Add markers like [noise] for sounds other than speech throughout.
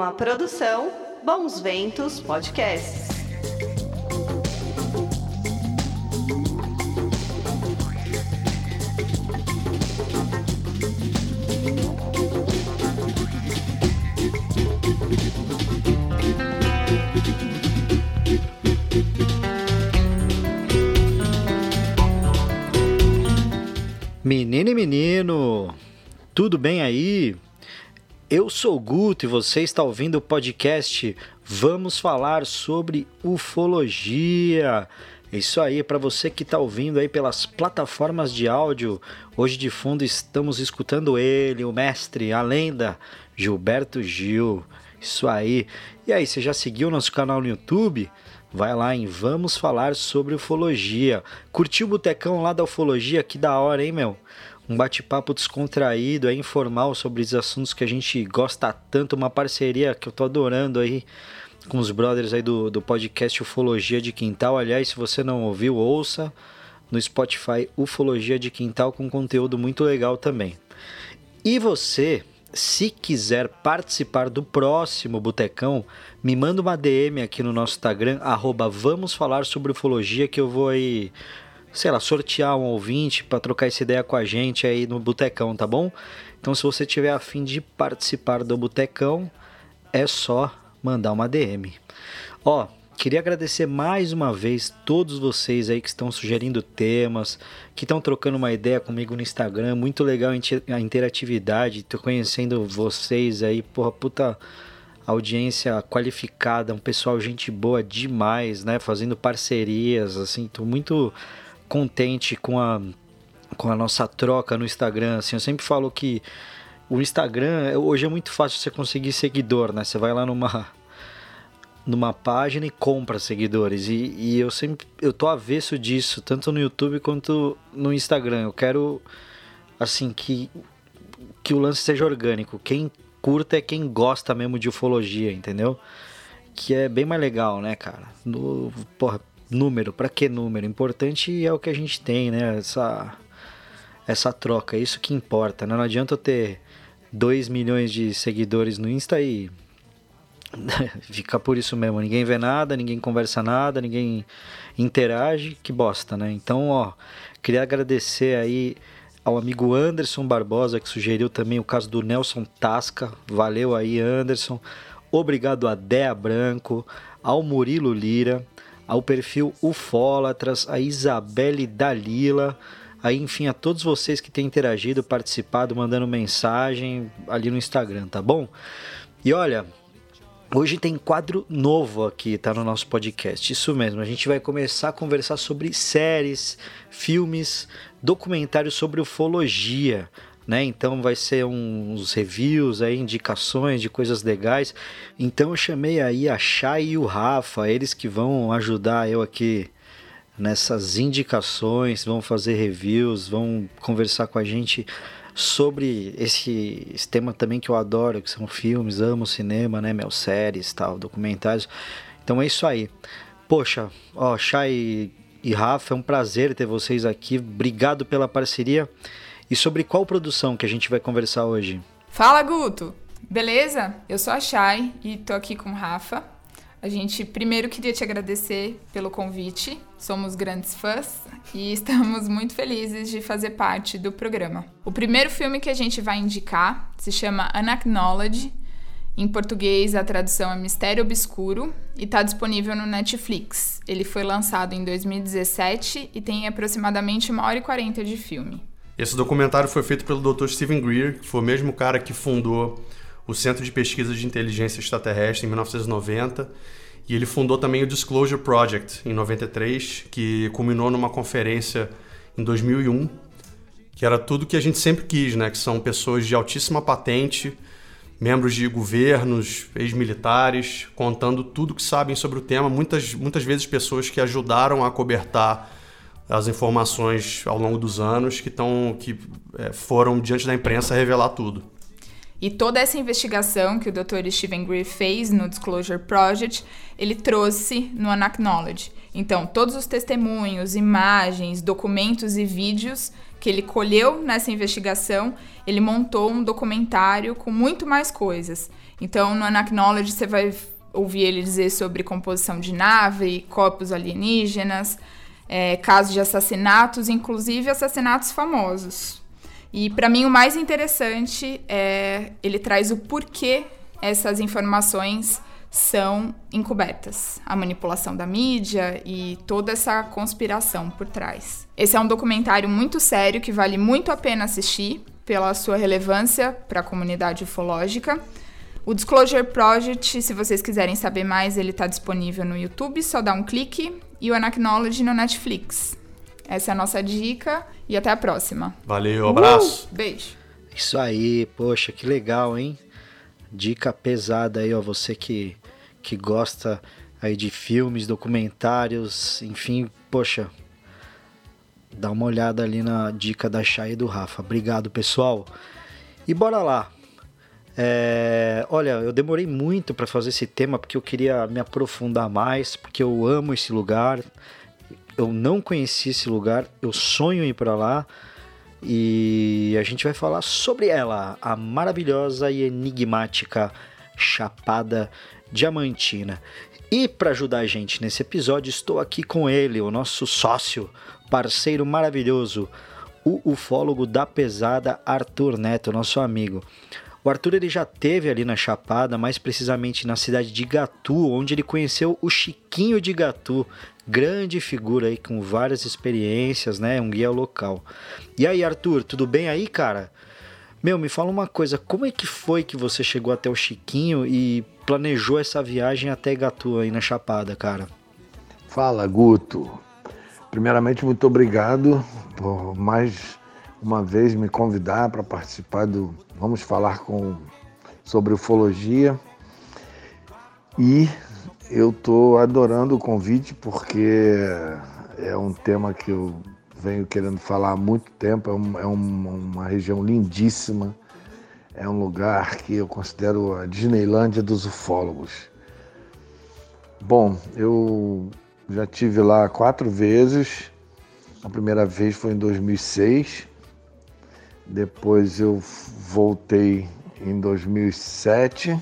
Uma produção Bons Ventos Podcasts. Menino e menino, tudo bem aí? Eu sou Guto e você está ouvindo o podcast Vamos falar sobre ufologia. Isso aí, para você que está ouvindo aí pelas plataformas de áudio, hoje de fundo estamos escutando ele, o mestre, a lenda, Gilberto Gil. Isso aí. E aí, você já seguiu nosso canal no YouTube? Vai lá em Vamos Falar sobre Ufologia. Curtiu o botecão lá da ufologia? Que da hora, hein, meu? Um bate-papo descontraído, é informal sobre os assuntos que a gente gosta tanto. Uma parceria que eu tô adorando aí com os brothers aí do, do podcast Ufologia de Quintal. Aliás, se você não ouviu, ouça no Spotify Ufologia de Quintal com conteúdo muito legal também. E você se quiser participar do próximo Botecão, me manda uma DM aqui no nosso Instagram, arroba vamos falar sobre ufologia, que eu vou aí, sei lá, sortear um ouvinte para trocar essa ideia com a gente aí no Botecão, tá bom? Então se você tiver afim de participar do Botecão, é só mandar uma DM. Ó, Queria agradecer mais uma vez todos vocês aí que estão sugerindo temas, que estão trocando uma ideia comigo no Instagram. Muito legal a interatividade, tô conhecendo vocês aí, porra, puta audiência qualificada, um pessoal gente boa demais, né? Fazendo parcerias, assim, tô muito contente com a com a nossa troca no Instagram, assim, eu sempre falo que o Instagram hoje é muito fácil você conseguir seguidor, né? Você vai lá numa numa página e compra seguidores. E, e, eu sempre eu tô avesso disso, tanto no YouTube quanto no Instagram. Eu quero assim que que o lance seja orgânico. Quem curta é quem gosta mesmo de ufologia, entendeu? Que é bem mais legal, né, cara? No, porra, número, para que número? Importante é o que a gente tem, né? Essa essa troca, é isso que importa, né? Não adianta eu ter 2 milhões de seguidores no Insta e [laughs] Fica por isso mesmo. Ninguém vê nada, ninguém conversa nada, ninguém interage. Que bosta, né? Então, ó, queria agradecer aí ao amigo Anderson Barbosa, que sugeriu também o caso do Nelson Tasca. Valeu aí, Anderson. Obrigado a Dea Branco, ao Murilo Lira, ao perfil Ufólatras, a Isabelle Dalila. Aí, enfim, a todos vocês que têm interagido, participado, mandando mensagem ali no Instagram, tá bom? E olha, Hoje tem quadro novo aqui, tá no nosso podcast. Isso mesmo, a gente vai começar a conversar sobre séries, filmes, documentários sobre ufologia, né? Então vai ser uns reviews aí, indicações de coisas legais. Então eu chamei aí a Chay e o Rafa, eles que vão ajudar eu aqui nessas indicações, vão fazer reviews, vão conversar com a gente sobre esse, esse, tema também que eu adoro, que são filmes, amo cinema, né, meu, séries, tal, documentários. Então é isso aí. Poxa, ó, Chay e Rafa, é um prazer ter vocês aqui. Obrigado pela parceria. E sobre qual produção que a gente vai conversar hoje? Fala, Guto! Beleza? Eu sou a Chay e tô aqui com o Rafa. A gente primeiro queria te agradecer pelo convite. Somos grandes fãs e [laughs] estamos muito felizes de fazer parte do programa. O primeiro filme que a gente vai indicar se chama Unacknowledged. Em português, a tradução é Mistério Obscuro e está disponível no Netflix. Ele foi lançado em 2017 e tem aproximadamente uma hora e quarenta de filme. Esse documentário foi feito pelo Dr. Stephen Greer, que foi o mesmo cara que fundou o Centro de Pesquisa de Inteligência Extraterrestre em 1990. E ele fundou também o Disclosure Project em 93, que culminou numa conferência em 2001, que era tudo que a gente sempre quis, né? Que são pessoas de altíssima patente, membros de governos, ex-militares, contando tudo que sabem sobre o tema. Muitas, muitas vezes pessoas que ajudaram a cobertar as informações ao longo dos anos, que, tão, que é, foram diante da imprensa revelar tudo. E toda essa investigação que o Dr. Stephen Greer fez no Disclosure Project, ele trouxe no Unacknowledge. Então, todos os testemunhos, imagens, documentos e vídeos que ele colheu nessa investigação, ele montou um documentário com muito mais coisas. Então, no Anacnology você vai ouvir ele dizer sobre composição de nave, corpos alienígenas, é, casos de assassinatos, inclusive assassinatos famosos. E para mim o mais interessante é ele traz o porquê essas informações são encobertas, a manipulação da mídia e toda essa conspiração por trás. Esse é um documentário muito sério que vale muito a pena assistir pela sua relevância para a comunidade ufológica. O Disclosure Project, se vocês quiserem saber mais, ele está disponível no YouTube, só dá um clique, e o Anacnology no Netflix. Essa é a nossa dica e até a próxima. Valeu, abraço. Uh, beijo. Isso aí, poxa, que legal, hein? Dica pesada aí, ó, você que, que gosta aí de filmes, documentários, enfim, poxa, dá uma olhada ali na dica da Chay e do Rafa. Obrigado, pessoal. E bora lá. É, olha, eu demorei muito para fazer esse tema porque eu queria me aprofundar mais, porque eu amo esse lugar. Eu não conheci esse lugar, eu sonho em ir para lá. E a gente vai falar sobre ela, a maravilhosa e enigmática Chapada Diamantina. E para ajudar a gente nesse episódio, estou aqui com ele, o nosso sócio, parceiro maravilhoso, o ufólogo da pesada Arthur Neto, nosso amigo. O Arthur ele já teve ali na Chapada, mais precisamente na cidade de Gatu, onde ele conheceu o Chiquinho de Gatu, grande figura aí com várias experiências, né? Um guia local. E aí, Arthur, tudo bem aí, cara? Meu, me fala uma coisa, como é que foi que você chegou até o Chiquinho e planejou essa viagem até Gatu aí na Chapada, cara? Fala, Guto. Primeiramente, muito obrigado por mais uma vez me convidar para participar do Vamos falar com sobre ufologia. E eu estou adorando o convite porque é um tema que eu venho querendo falar há muito tempo. É, um, é uma região lindíssima. É um lugar que eu considero a Disneylândia dos ufólogos. Bom, eu já tive lá quatro vezes. A primeira vez foi em 2006 depois eu voltei em 2007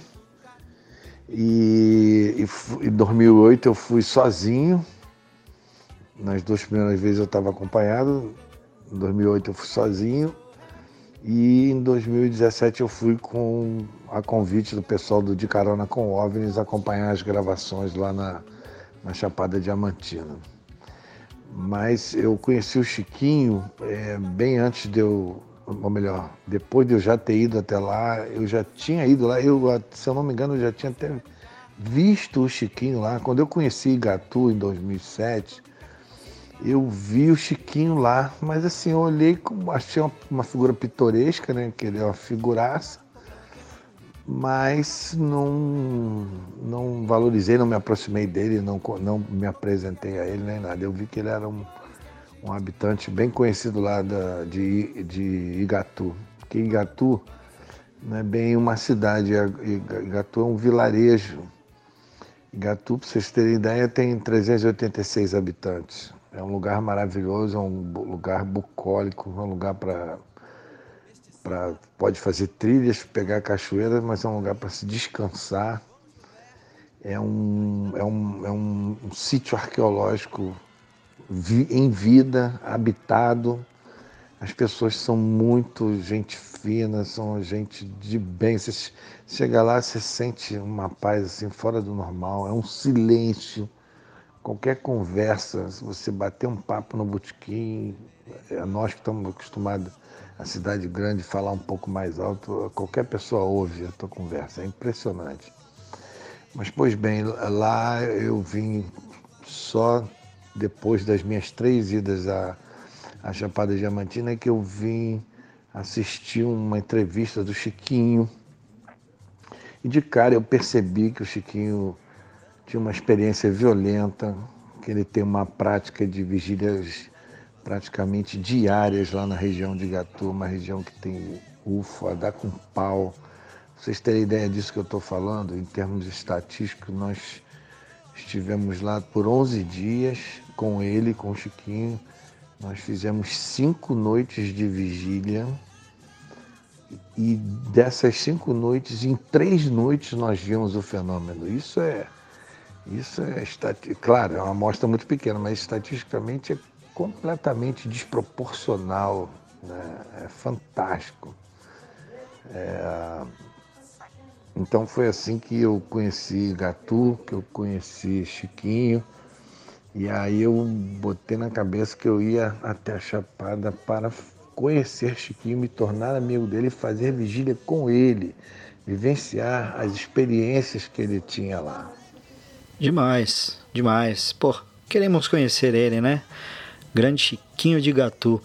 e, em 2008 eu fui sozinho. Nas duas primeiras vezes eu estava acompanhado. Em 2008 eu fui sozinho e em 2017 eu fui com a convite do pessoal do De Carona com OVNIs acompanhar as gravações lá na, na Chapada Diamantina. Mas eu conheci o Chiquinho é, bem antes de eu ou melhor, depois de eu já ter ido até lá, eu já tinha ido lá, eu, se eu não me engano, eu já tinha até visto o Chiquinho lá. Quando eu conheci Igatu em 2007, eu vi o Chiquinho lá, mas assim, eu olhei achei uma, uma figura pitoresca, né? Que ele é uma figuraça, mas não, não valorizei, não me aproximei dele, não, não me apresentei a ele nem nada. Eu vi que ele era um um habitante bem conhecido lá da, de, de Igatu. Porque Igatu não é bem uma cidade, Igatu é um vilarejo. Igatu, para vocês terem ideia, tem 386 habitantes. É um lugar maravilhoso, é um lugar bucólico, é um lugar para. Pode fazer trilhas, pegar cachoeira, mas é um lugar para se descansar. É um, é um, é um, um sítio arqueológico em vida, habitado. As pessoas são muito gente fina, são gente de bem. Você chega lá, você sente uma paz assim fora do normal, é um silêncio. Qualquer conversa, se você bater um papo no botequim, é nós que estamos acostumados a cidade grande falar um pouco mais alto, qualquer pessoa ouve a tua conversa, é impressionante. Mas pois bem, lá eu vim só depois das minhas três idas à, à Chapada Diamantina, que eu vim assistir uma entrevista do Chiquinho. E de cara eu percebi que o Chiquinho tinha uma experiência violenta, que ele tem uma prática de vigílias praticamente diárias lá na região de Gatu, uma região que tem UFO, a dar com pau. Vocês terem ideia disso que eu estou falando, em termos estatísticos, nós estivemos lá por 11 dias, com ele, com o Chiquinho. Nós fizemos cinco noites de vigília e dessas cinco noites, em três noites nós vimos o fenômeno. Isso é, isso é claro, é uma amostra muito pequena, mas estatisticamente é completamente desproporcional, né? é fantástico. É... Então foi assim que eu conheci Gatu, que eu conheci Chiquinho, e aí eu botei na cabeça que eu ia até a Chapada para conhecer Chiquinho, me tornar amigo dele fazer vigília com ele, vivenciar as experiências que ele tinha lá. Demais, demais. Pô, queremos conhecer ele, né? Grande Chiquinho de Gatu.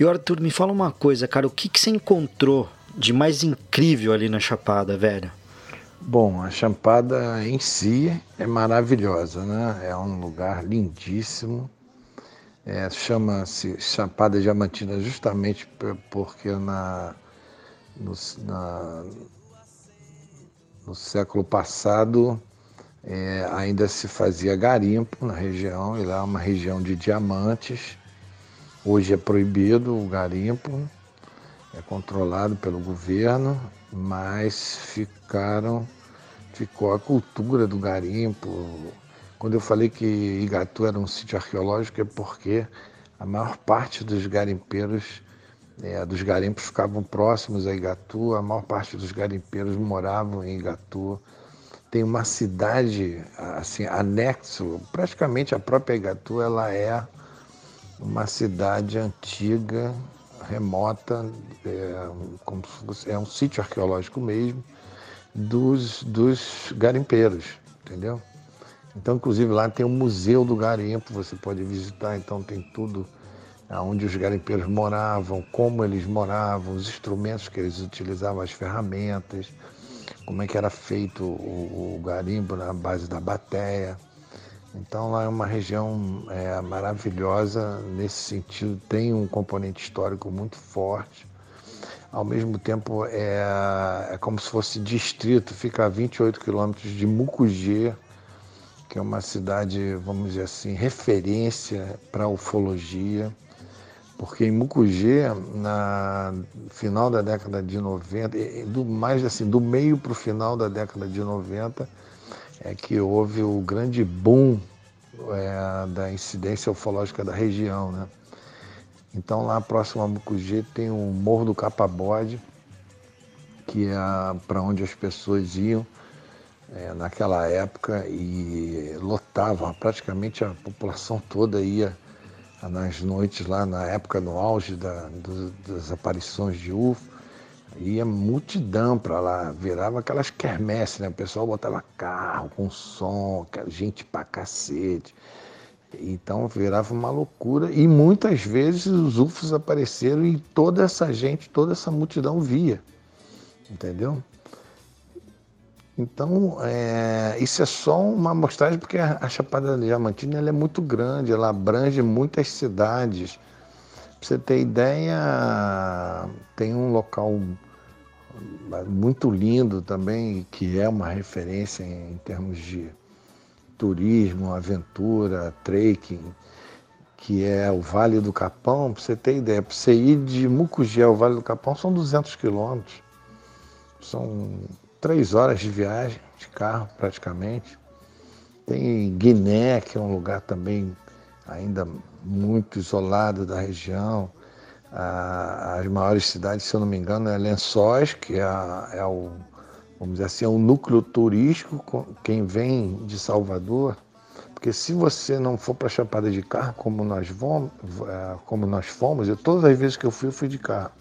E Arthur, me fala uma coisa, cara, o que, que você encontrou de mais incrível ali na Chapada, velho? Bom, a Chapada em si é maravilhosa, né? É um lugar lindíssimo é, Chama-se Chapada Diamantina justamente porque na, no, na, no século passado é, ainda se fazia garimpo na região, e lá é uma região de diamantes. Hoje é proibido o garimpo, é controlado pelo governo, mas ficaram, ficou a cultura do garimpo, quando eu falei que Igatu era um sítio arqueológico é porque a maior parte dos garimpeiros, é, dos garimpos ficavam próximos a Igatu, a maior parte dos garimpeiros moravam em Igatu. Tem uma cidade assim anexo, praticamente a própria Igatu, ela é uma cidade antiga, remota, é, como se fosse, é um sítio arqueológico mesmo, dos, dos garimpeiros, entendeu? Então, inclusive, lá tem o Museu do Garimpo, você pode visitar, então tem tudo onde os garimpeiros moravam, como eles moravam, os instrumentos que eles utilizavam, as ferramentas, como é que era feito o, o garimpo na base da bateia. Então lá é uma região é, maravilhosa nesse sentido, tem um componente histórico muito forte. Ao mesmo tempo é, é como se fosse distrito, fica a 28 quilômetros de Mucugê, que é uma cidade, vamos dizer assim, referência para ufologia, porque em Mucugê, na final da década de 90, do mais assim, do meio para o final da década de 90, é que houve o grande boom é, da incidência ufológica da região, né? Então lá próximo a Mucugê tem o Morro do Capabode, que é para onde as pessoas iam é, naquela época e lotavam, praticamente a população toda ia nas noites lá, na época, no auge da, do, das aparições de UFO, ia multidão para lá, virava aquelas quermesses, né? O pessoal botava carro com som, gente pra cacete. Então virava uma loucura e muitas vezes os UFOs apareceram e toda essa gente, toda essa multidão via, entendeu? Então, é, isso é só uma amostragem, porque a, Chapada Diamantina ela é muito grande, ela abrange muitas cidades. Você ter ideia, tem um local muito lindo também, que é uma referência em, em termos de turismo, aventura, trekking, que é o Vale do Capão. Para você ter ideia, para você ir de Mucugê ao Vale do Capão são 200 quilômetros. São três horas de viagem de carro praticamente. Tem Guiné, que é um lugar também ainda muito isolado da região. as maiores cidades, se eu não me engano, é Lençóis, que é, é o, vamos dizer assim, é o núcleo turístico, quem vem de Salvador. Porque se você não for para Chapada de carro, como nós, vamos, é, como nós fomos, eu, todas as vezes que eu fui, eu fui de carro.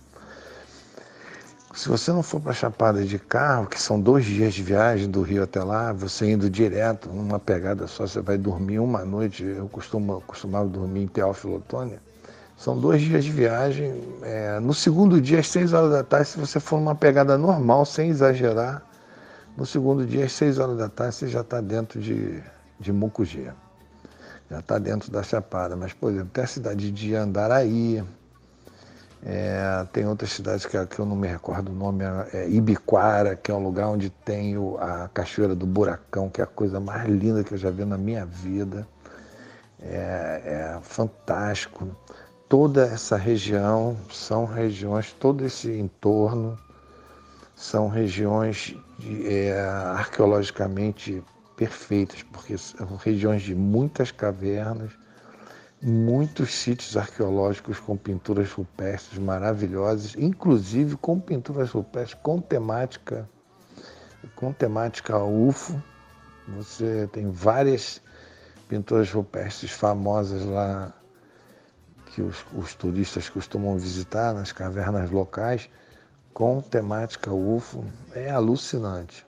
Se você não for para Chapada de carro, que são dois dias de viagem do Rio até lá, você indo direto, numa pegada só, você vai dormir uma noite. Eu costumo, costumava dormir em Teófilo Otônia. São dois dias de viagem. É, no segundo dia, às seis horas da tarde, se você for numa pegada normal, sem exagerar, no segundo dia, às seis horas da tarde, você já está dentro de, de Mucugê. Já está dentro da Chapada. Mas, por exemplo, tem a cidade de Andaraí, é, tem outras cidades que, que, eu não me recordo o nome, é, é Ibiquara, que é um lugar onde tem a Cachoeira do Buracão, que é a coisa mais linda que eu já vi na minha vida. É, é fantástico. Toda essa região são regiões, todo esse entorno são regiões de, é, arqueologicamente perfeitas, porque são regiões de muitas cavernas, muitos sítios arqueológicos com pinturas rupestres maravilhosas, inclusive com pinturas rupestres com temática com temática UFO. Você tem várias pinturas rupestres famosas lá que os, os turistas costumam visitar nas cavernas locais com temática UFO. É alucinante.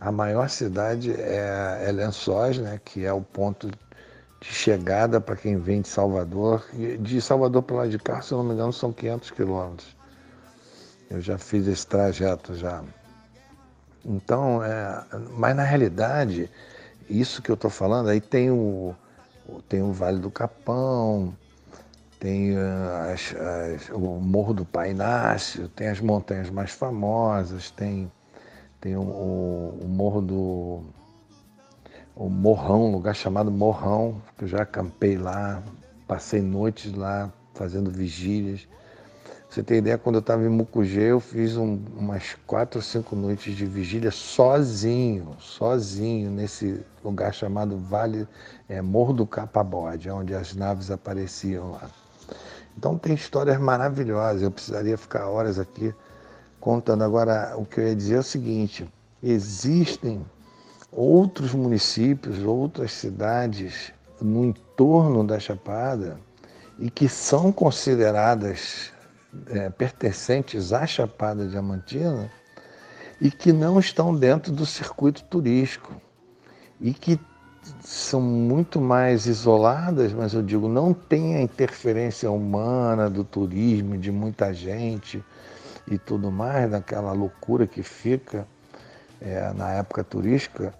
A maior cidade é, é Lençóis, né, que é o ponto de chegada para quem vem de Salvador. De Salvador para lá de cá, se não me engano, são 500 quilômetros. Eu já fiz esse trajeto já. Então, é, mas na realidade, isso que eu estou falando, aí tem o, tem o Vale do Capão, tem uh, as, as, o Morro do Pai Inácio, tem as montanhas mais famosas, tem, tem o, o, o Morro do o Morrão, um lugar chamado Morrão, que eu já acampei lá, passei noites lá fazendo vigílias. você tem ideia, quando eu estava em Mucugê, eu fiz um, umas quatro ou cinco noites de vigília sozinho, sozinho, nesse lugar chamado Vale é, Morro do Capabode, onde as naves apareciam lá. Então tem histórias maravilhosas, eu precisaria ficar horas aqui contando. Agora, o que eu ia dizer é o seguinte: existem outros municípios, outras cidades no entorno da Chapada e que são consideradas é, pertencentes à Chapada Diamantina e que não estão dentro do circuito turístico e que são muito mais isoladas, mas eu digo, não tem a interferência humana do turismo, de muita gente e tudo mais, daquela loucura que fica é, na época turística,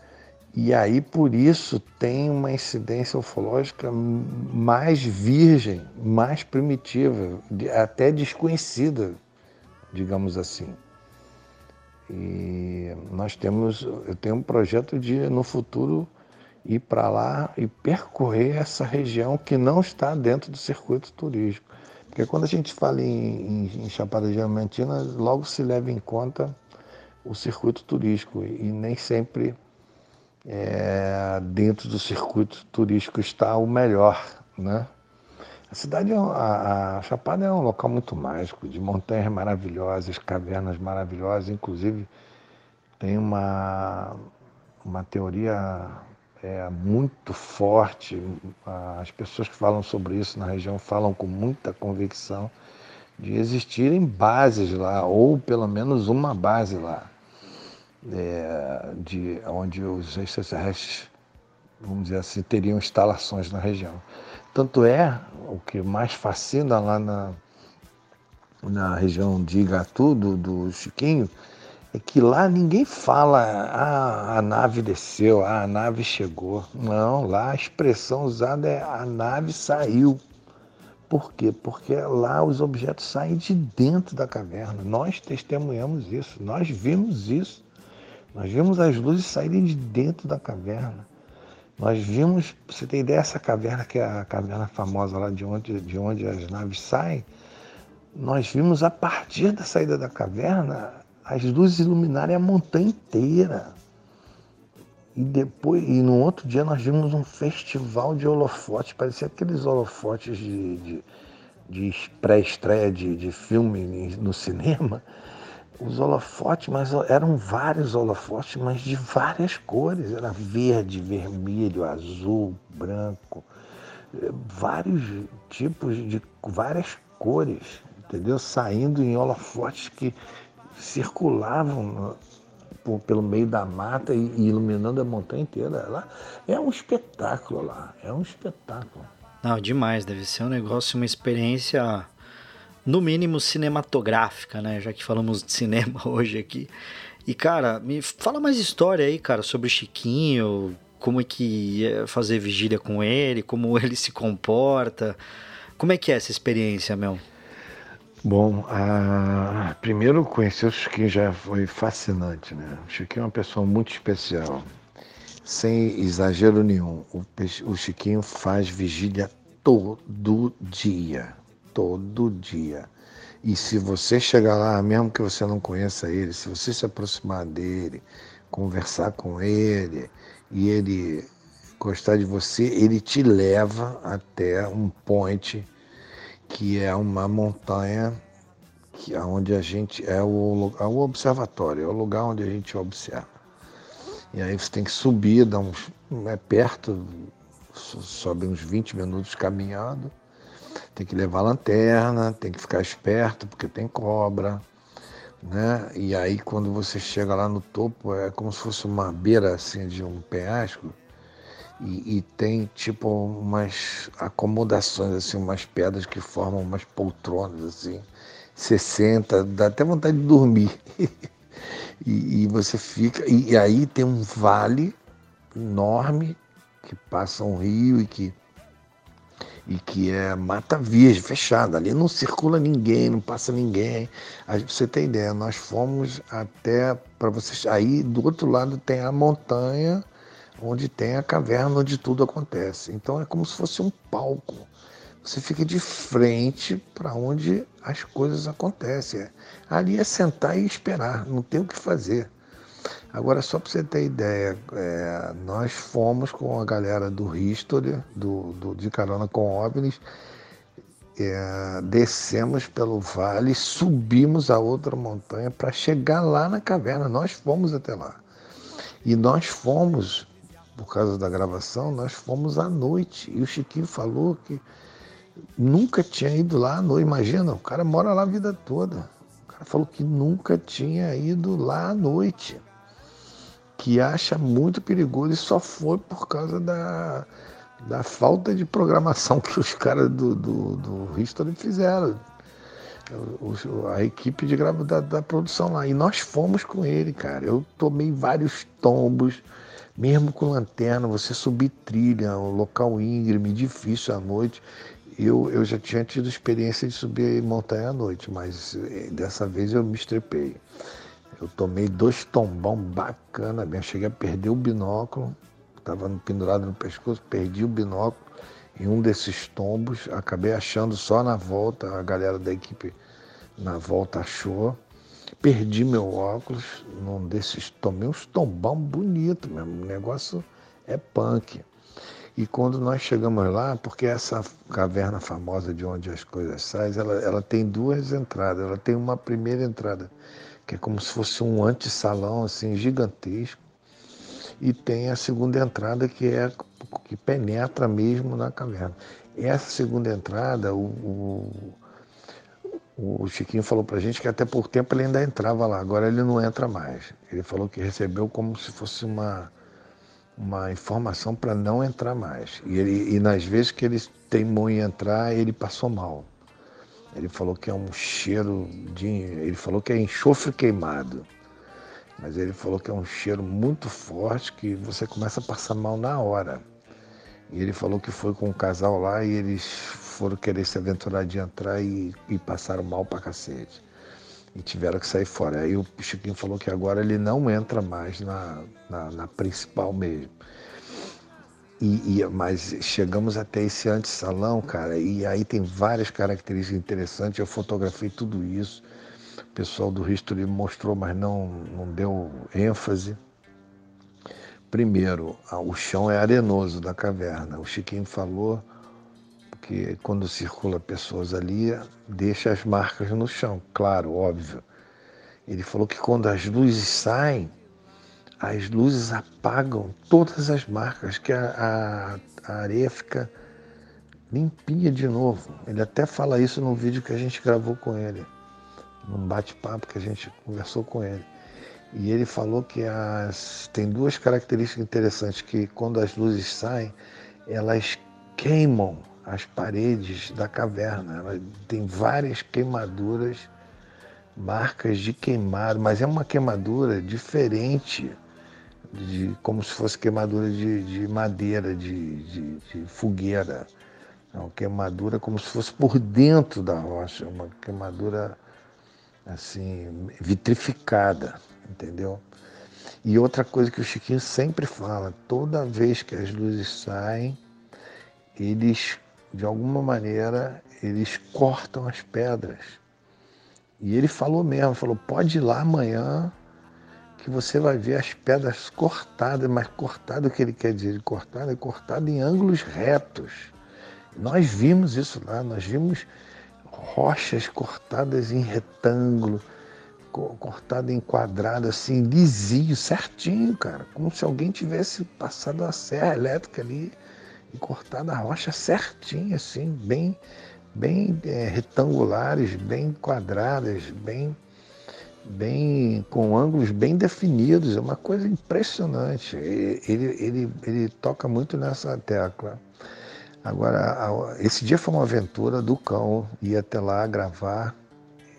e aí por isso tem uma incidência ufológica mais virgem, mais primitiva, até desconhecida, digamos assim. E nós temos, eu tenho um projeto de no futuro ir para lá e percorrer essa região que não está dentro do circuito turístico. Porque quando a gente fala em, em, em Chapada Diamantina, logo se leva em conta o circuito turístico e nem sempre é, dentro do circuito turístico está o melhor, né? A cidade, é a, a Chapada é um local muito mágico, de montanhas maravilhosas, cavernas maravilhosas, inclusive tem uma, uma teoria é, muito forte, as pessoas que falam sobre isso na região falam com muita convicção de existirem bases lá, ou pelo menos uma base lá é, de onde os extraterrestres, vamos dizer assim, teriam instalações na região. Tanto é, o que mais fascina lá na, na região de Igatu, do, do Chiquinho, é que lá ninguém fala, ah, a nave desceu, ah, a nave chegou. Não, lá a expressão usada é a nave saiu. Por quê? Porque lá os objetos saem de dentro da caverna. Nós testemunhamos isso, nós vimos isso. Nós vimos as luzes saírem de dentro da caverna. Nós vimos, você tem ideia, essa caverna, que é a caverna famosa lá de onde, de onde as naves saem, nós vimos a partir da saída da caverna as luzes iluminarem a montanha inteira. E depois, e no outro dia nós vimos um festival de holofotes, parecia aqueles holofotes de, de, de pré-estreia de, de filme no cinema os holofotes, mas eram vários holofotes, mas de várias cores. Era verde, vermelho, azul, branco, vários tipos de várias cores, entendeu? Saindo em holofotes que circulavam no, por, pelo meio da mata e, e iluminando a montanha inteira. Lá é um espetáculo lá, é um espetáculo. Não, demais, deve ser um negócio, uma experiência no mínimo cinematográfica, né? Já que falamos de cinema [laughs] hoje aqui. E cara, me fala mais história aí, cara, sobre o Chiquinho, como é que ia fazer vigília com ele, como [laughs] ele se comporta. Como é que é essa experiência, Mel? Bom, a... primeiro conhecer o Chiquinho já foi fascinante, né? O Chiquinho é uma pessoa muito especial. Sem exagero nenhum, o Chiquinho faz vigília todo dia todo dia. E se você chegar lá, mesmo que você não conheça ele, se você se aproximar dele, conversar com ele e ele gostar de você, ele te leva até um point que é uma montanha que é onde a gente é o, é o observatório, é o lugar onde a gente observa. E aí você tem que subir, dá uns, é perto, sobe uns 20 minutos caminhando tem que levar lanterna, tem que ficar esperto porque tem cobra, né? E aí quando você chega lá no topo é como se fosse uma beira assim de um penhasco e, e tem tipo umas acomodações assim, umas pedras que formam umas poltronas assim. Você senta, dá até vontade de dormir. [laughs] e, e, você fica. E, e aí tem um vale enorme que passa um rio e que e que é mata virgem, fechada. Ali não circula ninguém, não passa ninguém. Aí, você ter ideia, nós fomos até para vocês. Aí do outro lado tem a montanha, onde tem a caverna onde tudo acontece. Então é como se fosse um palco. Você fica de frente para onde as coisas acontecem. Ali é sentar e esperar, não tem o que fazer. Agora, só para você ter ideia, é, nós fomos com a galera do History, do, do de carona com OVNIs, é, descemos pelo vale, subimos a outra montanha para chegar lá na caverna. Nós fomos até lá. E nós fomos, por causa da gravação, nós fomos à noite. E o Chiquinho falou que nunca tinha ido lá à noite. Imagina, o cara mora lá a vida toda. O cara falou que nunca tinha ido lá à noite que acha muito perigoso e só foi por causa da, da falta de programação que os caras do, do, do History fizeram. A equipe de grava da, da, produção lá. E nós fomos com ele, cara. Eu tomei vários tombos, mesmo com lanterna, você subir trilha, um local íngreme, difícil à noite. Eu, eu já tinha tido experiência de subir montanha à noite, mas eh, dessa vez eu me estrepei. Eu tomei dois tombão bacana, bem. cheguei a perder o binóculo, estava pendurado no pescoço, perdi o binóculo em um desses tombos, acabei achando só na volta, a galera da equipe na volta achou. Perdi meu óculos num desses, tomei uns tombão bonito mesmo, o negócio é punk. E quando nós chegamos lá, porque essa caverna famosa de onde as coisas saem, ela, ela tem duas entradas. Ela tem uma primeira entrada que é como se fosse um antissalão assim gigantesco. E tem a segunda entrada que é que penetra mesmo na caverna. Essa segunda entrada, o, o, o Chiquinho falou para gente que até por tempo ele ainda entrava lá, agora ele não entra mais. Ele falou que recebeu como se fosse uma, uma informação para não entrar mais. E, ele, e nas vezes que ele teimou em entrar, ele passou mal. Ele falou que é um cheiro de. Ele falou que é enxofre queimado. Mas ele falou que é um cheiro muito forte que você começa a passar mal na hora. E ele falou que foi com um casal lá e eles foram querer se aventurar de entrar e, e passaram mal pra cacete. E tiveram que sair fora. Aí o Chiquinho falou que agora ele não entra mais na, na, na principal mesmo. E, e, mas chegamos até esse antes-salão, cara, e aí tem várias características interessantes. Eu fotografei tudo isso. O pessoal do History mostrou, mas não, não deu ênfase. Primeiro, o chão é arenoso da caverna. O Chiquinho falou que quando circula pessoas ali, deixa as marcas no chão, claro, óbvio. Ele falou que quando as luzes saem, as luzes apagam todas as marcas, que a, a, a areia fica limpinha de novo. Ele até fala isso no vídeo que a gente gravou com ele, num bate-papo que a gente conversou com ele. E ele falou que as, tem duas características interessantes, que quando as luzes saem, elas queimam as paredes da caverna. Ela tem várias queimaduras, marcas de queimado, mas é uma queimadura diferente de, como se fosse queimadura de, de madeira, de, de, de fogueira. É uma queimadura como se fosse por dentro da rocha, uma queimadura assim, vitrificada, entendeu? E outra coisa que o Chiquinho sempre fala, toda vez que as luzes saem, eles, de alguma maneira, eles cortam as pedras. E ele falou mesmo, falou, pode ir lá amanhã que você vai ver as pedras cortadas, mas cortado o que ele quer dizer? Cortado é cortado em ângulos retos. Nós vimos isso lá, nós vimos rochas cortadas em retângulo, cortada em quadrado, assim, lisinho, certinho, cara. Como se alguém tivesse passado a serra elétrica ali e cortado a rocha certinho, assim, bem, bem é, retangulares, bem quadradas, bem, bem com ângulos bem definidos. É uma coisa impressionante. Ele, ele, ele toca muito nessa tecla. Agora, esse dia foi uma aventura do cão, ir até lá gravar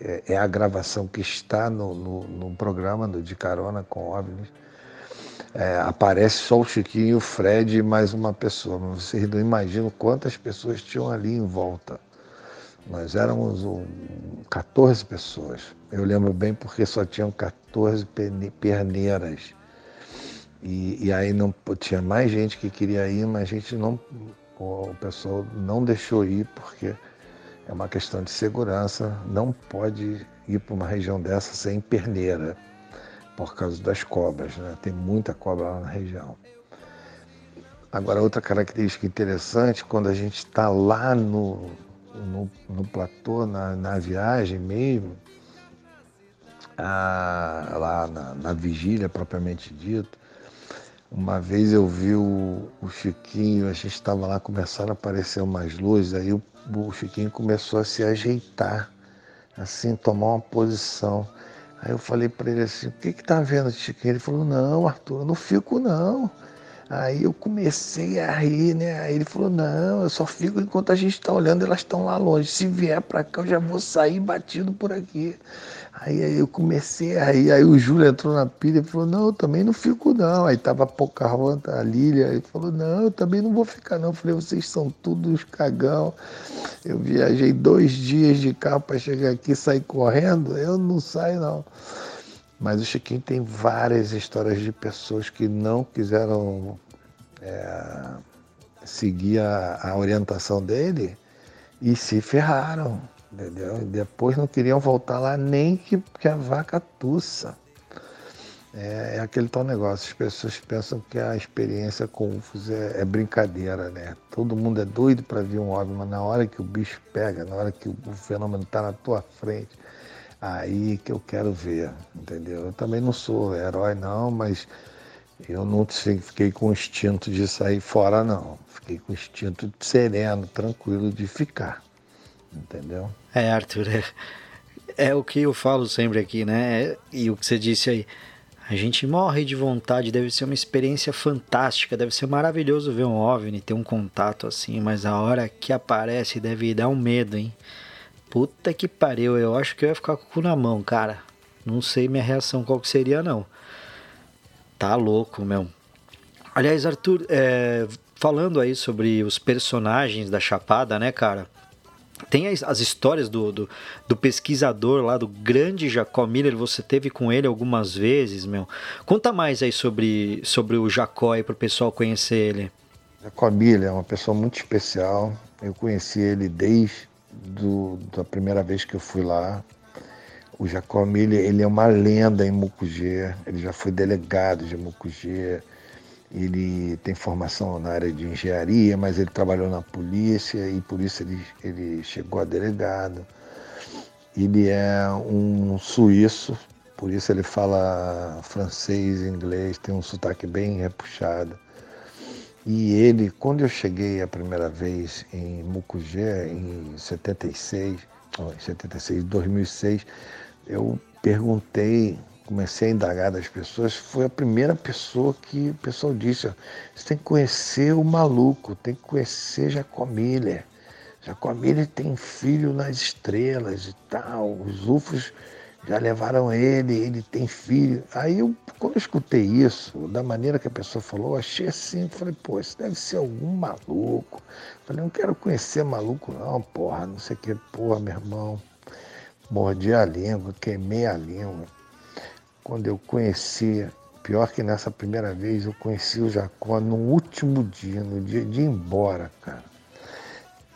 é, é a gravação que está no, no, no programa De Carona com OVNIs. É, aparece só o Chiquinho, o Fred e mais uma pessoa. Vocês não imaginam quantas pessoas tinham ali em volta. Nós éramos um, 14 pessoas. Eu lembro bem porque só tinham 14 perneiras. E, e aí não tinha mais gente que queria ir, mas a gente não. O pessoal não deixou ir porque é uma questão de segurança, não pode ir para uma região dessa sem perneira, por causa das cobras, né? tem muita cobra lá na região. Agora, outra característica interessante, quando a gente está lá no, no, no, platô, na, na viagem mesmo, a, lá na, na, vigília propriamente dito, uma vez eu vi o, o Chiquinho, a gente estava lá, começaram a aparecer umas luzes, aí o o Chiquinho começou a se ajeitar, assim, tomar uma posição. Aí eu falei para ele assim, o que que tá vendo, Chiquinho? Ele falou, não, Arthur, eu não fico não. Aí eu comecei a rir, né? Aí ele falou, não, eu só fico enquanto a gente está olhando, elas estão lá longe. Se vier para cá, eu já vou sair batido por aqui. Aí, aí eu comecei a rir, aí o Júlio entrou na pilha e falou, não, eu também não fico não. Aí tava Pocahontas, a Lília, ele falou, não, eu também não vou ficar não. Eu falei, vocês são todos cagão. Eu viajei dois dias de carro para chegar aqui e sair correndo, eu não saio não. Mas o Chiquinho tem várias histórias de pessoas que não quiseram é, seguir a, a orientação dele e se ferraram entendeu? E depois não queriam voltar lá nem que, que a vaca tussa. É, é, aquele tal negócio, as pessoas pensam que a experiência com UFOs é, é brincadeira, né? Todo mundo é doido para ver um OVNI, mas na hora que o bicho pega, na hora que o, o fenômeno está na tua frente, aí que eu quero ver, entendeu? Eu também não sou herói não, mas eu não fiquei com instinto de sair fora não. Fiquei com instinto sereno, tranquilo de ficar entendeu? É, Arthur, é, é o que eu falo sempre aqui, né? E o que você disse aí. A gente morre de vontade, deve ser uma experiência fantástica, deve ser maravilhoso ver um OVNI, ter um contato assim, mas a hora que aparece deve dar um medo, hein? Puta que pariu, eu acho que eu ia ficar com o cu na mão, cara. Não sei minha reação qual que seria, não. Tá louco, meu. Aliás, Arthur, é, falando aí sobre os personagens da Chapada, né, cara? Tem as, as histórias do, do, do, pesquisador lá, do grande Jacó Miller, você teve com ele algumas vezes, meu. Conta mais aí sobre, sobre o Jacó aí para o pessoal conhecer ele. Jacó Miller é uma pessoa muito especial. Eu conheci ele desde do, da primeira vez que eu fui lá. O Jacó Miller, ele é uma lenda em Mucugê. Ele já foi delegado de Mucugê ele tem formação na área de engenharia, mas ele trabalhou na polícia e por isso ele, ele chegou a delegado. Ele é um suíço, por isso ele fala francês, inglês, tem um sotaque bem repuxado. E ele, quando eu cheguei a primeira vez em Mucugê, em 76, em 76, 2006, eu perguntei comecei a indagar das pessoas, foi a primeira pessoa que o pessoal disse: ó, você tem que conhecer o maluco, tem que conhecer Jacomilha. Jacomilha tem filho nas estrelas e tal, os UFOs já levaram ele, ele tem filho. Aí eu, quando eu escutei isso, da maneira que a pessoa falou, achei assim, falei, pô, isso deve ser algum maluco. Falei, não quero conhecer maluco não, porra, não sei o que, porra, meu irmão. Mordi a língua, queimei a língua quando eu conheci, pior que nessa primeira vez, eu conheci o Jacó no último dia, no dia de ir embora, cara.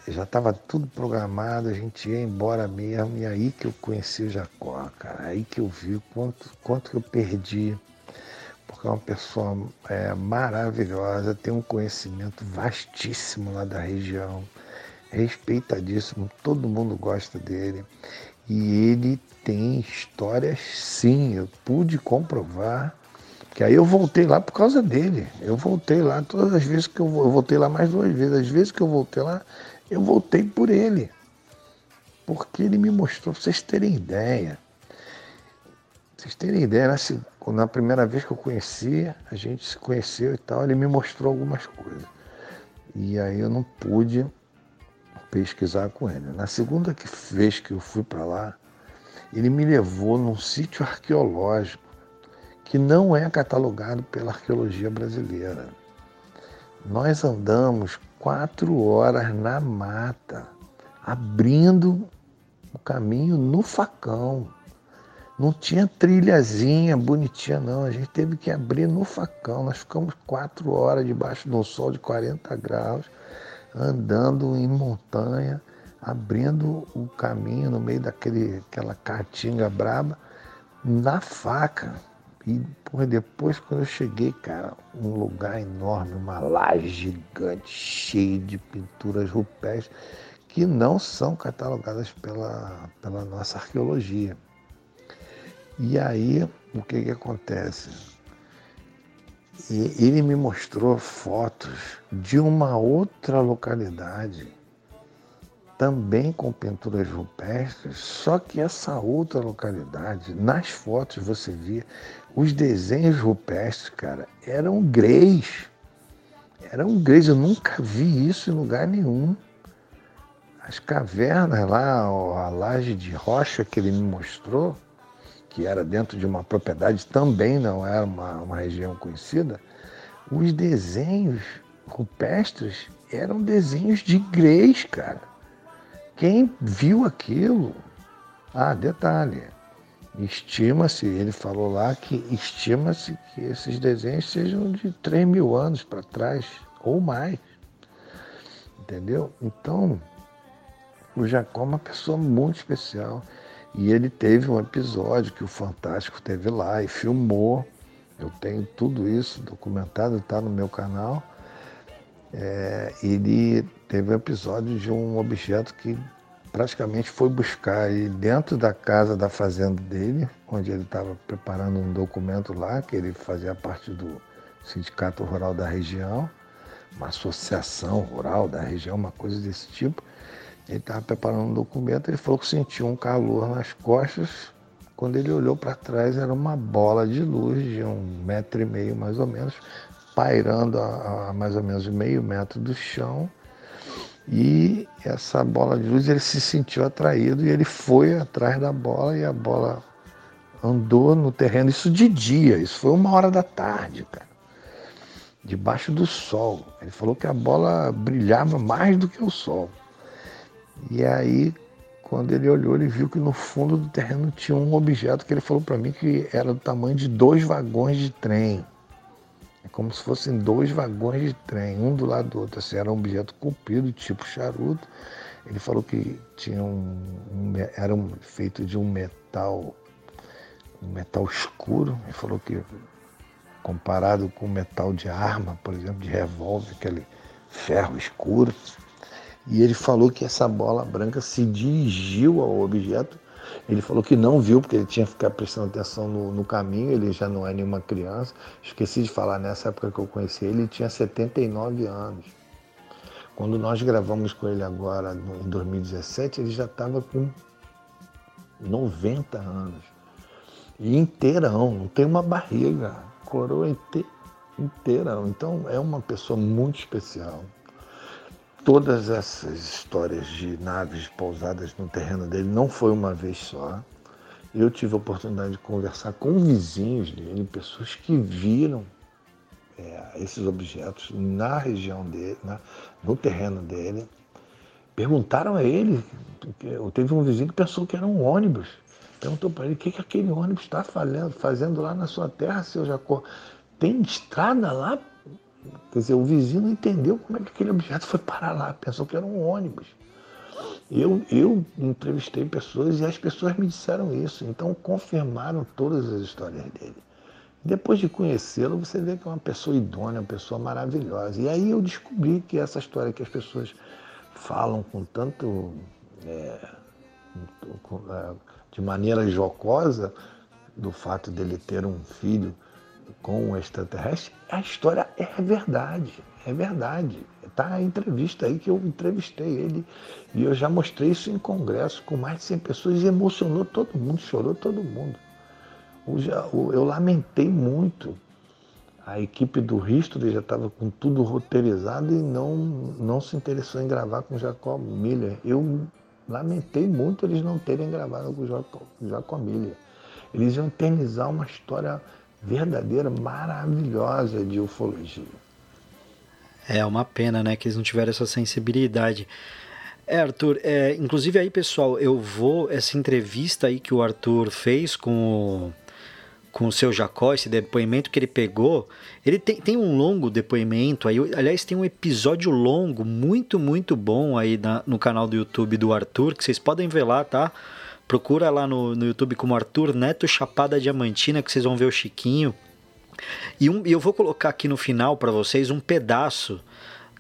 já estava tudo programado, a gente ia embora mesmo, e aí que eu conheci o Jacó, cara, aí que eu vi quanto, quanto que eu perdi, porque é uma pessoa é, maravilhosa, tem um conhecimento vastíssimo lá da região, respeitadíssimo, todo mundo gosta dele, e ele tem histórias sim, eu pude comprovar, que aí eu voltei lá por causa dele. Eu voltei lá todas as vezes que eu, eu voltei lá mais duas vezes. As vezes que eu voltei lá, eu voltei por ele. Porque ele me mostrou, pra vocês terem ideia. Vocês terem ideia, na, na primeira vez que eu conhecia, a gente se conheceu e tal, ele me mostrou algumas coisas. E aí eu não pude pesquisar com ele. Na segunda vez que eu fui para lá, ele me levou num sítio arqueológico que não é catalogado pela arqueologia brasileira. Nós andamos quatro horas na mata, abrindo o caminho no facão. Não tinha trilhazinha bonitinha, não. A gente teve que abrir no facão. Nós ficamos quatro horas debaixo de um sol de 40 graus, andando em montanha, abrindo o caminho no meio daquele, aquela caatinga braba, na faca. E porra, depois, quando eu cheguei, cara, um lugar enorme, uma laje gigante, cheia de pinturas rupestres que não são catalogadas pela, pela nossa arqueologia. E aí, o que, que acontece? E ele me mostrou fotos de uma outra localidade também com pinturas rupestres, só que essa outra localidade, nas fotos você via, os desenhos rupestres, cara, eram greys. Eram greys, eu nunca vi isso em lugar nenhum. As cavernas lá, a laje de rocha que ele me mostrou, que era dentro de uma propriedade, também não era uma, uma região conhecida, os desenhos rupestres eram desenhos de greys, cara. Quem viu aquilo? Ah, detalhe. Estima-se, ele falou lá que estima-se que esses desenhos sejam de 3 mil anos para trás ou mais. Entendeu? Então, o Jacó é uma pessoa muito especial. E ele teve um episódio que o Fantástico teve lá e filmou. Eu tenho tudo isso documentado, está no meu canal. É, ele teve um episódio de um objeto que praticamente foi buscar ele dentro da casa da fazenda dele, onde ele estava preparando um documento lá, que ele fazia parte do Sindicato Rural da região, uma associação rural da região, uma coisa desse tipo. Ele estava preparando um documento, ele falou que sentiu um calor nas costas. Quando ele olhou para trás, era uma bola de luz de um metro e meio mais ou menos, pairando a, a mais ou menos meio metro do chão. E essa bola de luz ele se sentiu atraído e ele foi atrás da bola e a bola andou no terreno. Isso de dia, isso foi uma hora da tarde, cara. Debaixo do sol. Ele falou que a bola brilhava mais do que o sol. E aí, quando ele olhou, ele viu que no fundo do terreno tinha um objeto que ele falou para mim que era do tamanho de dois vagões de trem. É como se fossem dois vagões de trem, um do lado do outro. Assim, era um objeto comprido, tipo charuto. Ele falou que tinha um, um era um, feito de um metal, um metal escuro. Ele falou que comparado com metal de arma, por exemplo, de revólver, aquele ferro escuro. E ele falou que essa bola branca se dirigiu ao objeto ele falou que não viu, porque ele tinha que ficar prestando atenção no, no, caminho, ele já não é nenhuma criança. Esqueci de falar, nessa época que eu conheci ele, ele tinha 79 anos. Quando nós gravamos com ele agora, em 2017, ele já estava com 90 anos. E inteirão, não tem uma barriga, coroa inteirão. Então é uma pessoa muito especial todas essas histórias de naves pousadas no terreno dele não foi uma vez só. Eu tive a oportunidade de conversar com vizinhos dele, pessoas que viram é, esses objetos na região dele, na, no terreno dele. Perguntaram a ele, teve um vizinho que pensou que era um ônibus. Perguntou para ele o que, que aquele ônibus está fazendo lá na sua terra, seu Jacó. Tem estrada lá Quer dizer, o vizinho não entendeu como é que aquele objeto foi parar lá, pensou que era um ônibus. Eu, eu entrevistei pessoas e as pessoas me disseram isso, então confirmaram todas as histórias dele. Depois de conhecê-lo, você vê que é uma pessoa idônea, uma pessoa maravilhosa. E aí eu descobri que essa história que as pessoas falam com tanto. É, é de maneira jocosa, do fato dele ter um filho com um extraterrestre, a história é verdade, é verdade. Tá a entrevista aí que eu entrevistei ele e eu já mostrei isso em congresso com mais de 100 pessoas e emocionou todo mundo, chorou todo mundo. Eu lamentei muito. A equipe do Risto já estava com tudo roteirizado e não, não se interessou em gravar com Jacob Miller. Eu lamentei muito eles não terem gravado com Jacob, Jacob Miller. Eles iam eternizar uma história verdadeira, maravilhosa de ufologia. É uma pena, né, que eles não tiveram essa sensibilidade. É, Arthur, é, inclusive aí, pessoal, eu vou, essa entrevista aí que o Arthur fez com o, com o seu Jacó, esse depoimento que ele pegou, ele tem, tem um longo depoimento aí, aliás, tem um episódio longo, muito, muito bom aí na, no canal do YouTube do Arthur, que vocês podem ver lá, tá? Procura lá no, no YouTube como Arthur Neto Chapada Diamantina, que vocês vão ver o Chiquinho. E um, eu vou colocar aqui no final para vocês um pedaço